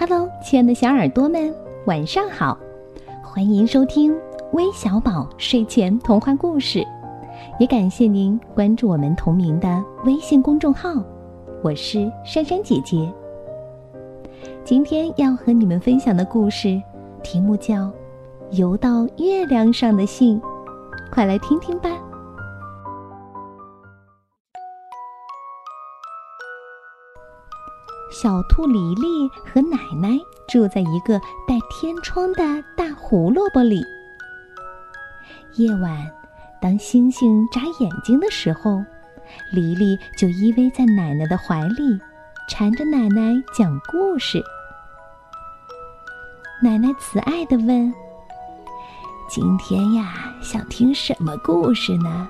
Hello，亲爱的小耳朵们，晚上好！欢迎收听微小宝睡前童话故事，也感谢您关注我们同名的微信公众号。我是珊珊姐姐。今天要和你们分享的故事题目叫《游到月亮上的信》，快来听听吧。小兔黎黎和奶奶住在一个带天窗的大胡萝卜里。夜晚，当星星眨眼睛的时候，黎黎就依偎在奶奶的怀里，缠着奶奶讲故事。奶奶慈爱地问：“今天呀，想听什么故事呢？”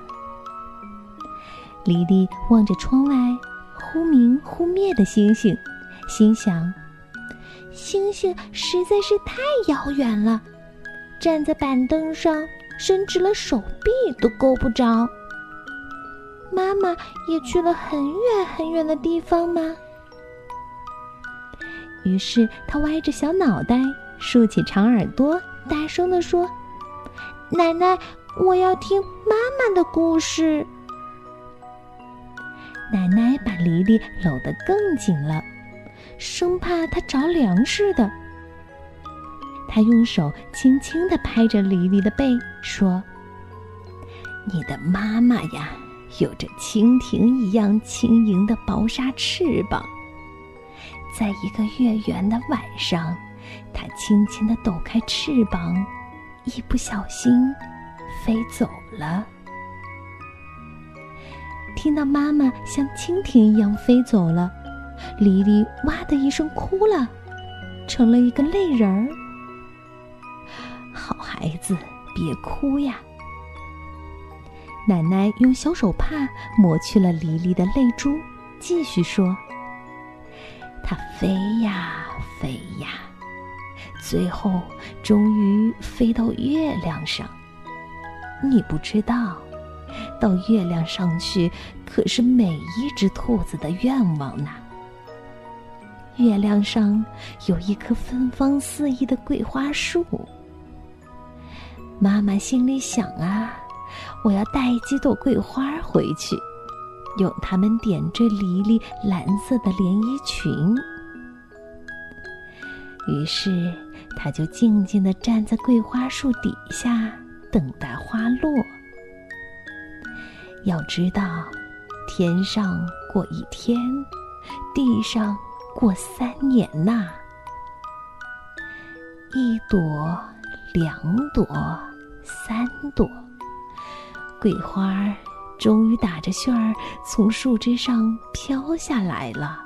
黎黎望着窗外忽明忽灭的星星。心想：“星星实在是太遥远了，站在板凳上伸直了手臂都够不着。妈妈也去了很远很远的地方吗？”于是他歪着小脑袋，竖起长耳朵，大声地说：“奶奶，我要听妈妈的故事。”奶奶把黎黎搂得更紧了。生怕它着凉似的，他用手轻轻地拍着黎黎的背，说：“你的妈妈呀，有着蜻蜓一样轻盈的薄纱翅膀。在一个月圆的晚上，它轻轻地抖开翅膀，一不小心飞走了。听到妈妈像蜻蜓一样飞走了。”黎黎哇的一声哭了，成了一个泪人儿。好孩子，别哭呀！奶奶用小手帕抹去了黎黎的泪珠，继续说：“它飞呀飞呀，最后终于飞到月亮上。你不知道，到月亮上去可是每一只兔子的愿望呢。”月亮上有一棵芬芳四溢的桂花树。妈妈心里想啊，我要带几朵桂花回去，用它们点缀黎黎蓝色的连衣裙。于是，他就静静地站在桂花树底下，等待花落。要知道，天上过一天，地上。过三年呐，一朵，两朵，三朵，桂花终于打着旋儿从树枝上飘下来了。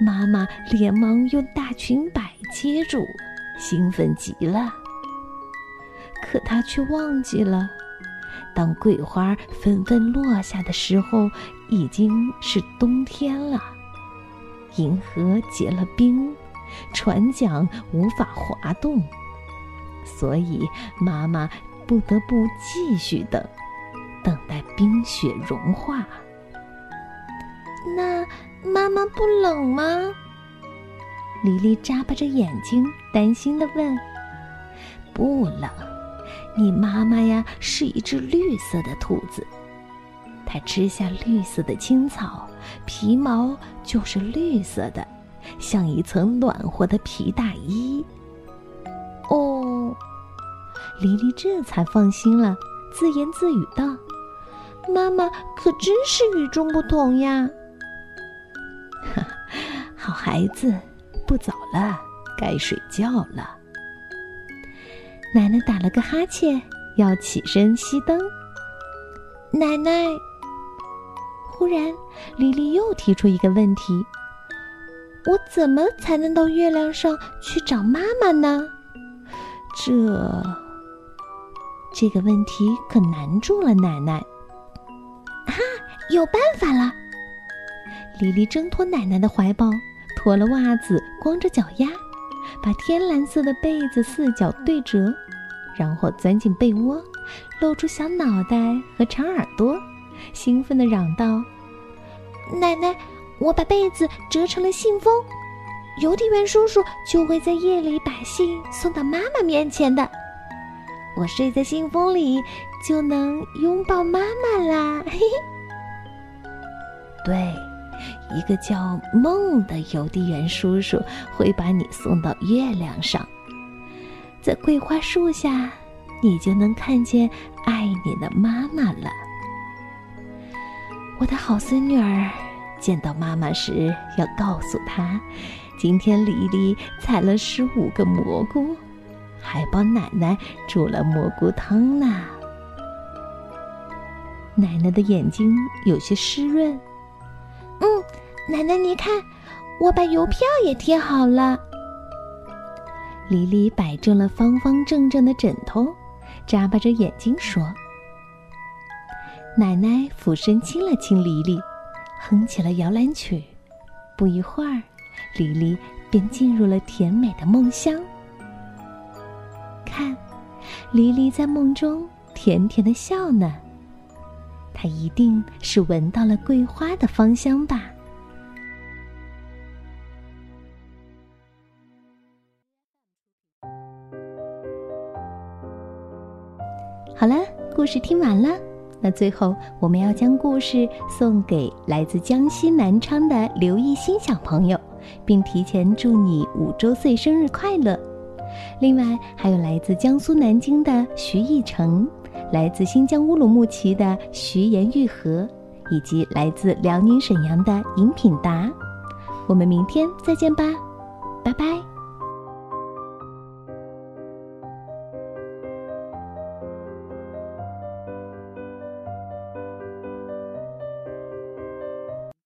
妈妈连忙用大裙摆接住，兴奋极了。可她却忘记了，当桂花纷纷落下的时候，已经是冬天了。银河结了冰，船桨无法滑动，所以妈妈不得不继续等，等待冰雪融化。那妈妈不冷吗？黎黎眨巴着眼睛，担心的问：“不冷，你妈妈呀是一只绿色的兔子。”它吃下绿色的青草，皮毛就是绿色的，像一层暖和的皮大衣。哦，黎黎这才放心了，自言自语道：“妈妈可真是与众不同呀！”哈，好孩子，不早了，该睡觉了。奶奶打了个哈欠，要起身熄灯。奶奶。忽然，莉莉又提出一个问题：“我怎么才能到月亮上去找妈妈呢？”这这个问题可难住了奶奶。哈，有办法了！丽丽挣脱奶奶的怀抱，脱了袜子，光着脚丫，把天蓝色的被子四角对折，然后钻进被窝，露出小脑袋和长耳朵。兴奋地嚷道：“奶奶，我把被子折成了信封，邮递员叔叔就会在夜里把信送到妈妈面前的。我睡在信封里，就能拥抱妈妈啦。嘿嘿，对，一个叫梦的邮递员叔叔会把你送到月亮上，在桂花树下，你就能看见爱你的妈妈了。我的好孙女儿，见到妈妈时要告诉她，今天黎黎采了十五个蘑菇。还帮奶奶煮了蘑菇汤呢。奶奶的眼睛有些湿润。嗯，奶奶，你看，我把邮票也贴好了。黎黎摆正了方方正正的枕头，眨巴着眼睛说：“奶奶俯身亲了亲黎黎，哼起了摇篮曲。不一会儿，黎黎便进入了甜美的梦乡。”看，黎黎在梦中甜甜的笑呢。她一定是闻到了桂花的芳香吧。好了，故事听完了，那最后我们要将故事送给来自江西南昌的刘艺兴小朋友，并提前祝你五周岁生日快乐。另外，还有来自江苏南京的徐艺成，来自新疆乌鲁木齐的徐延玉和，以及来自辽宁沈阳的尹品达。我们明天再见吧，拜拜。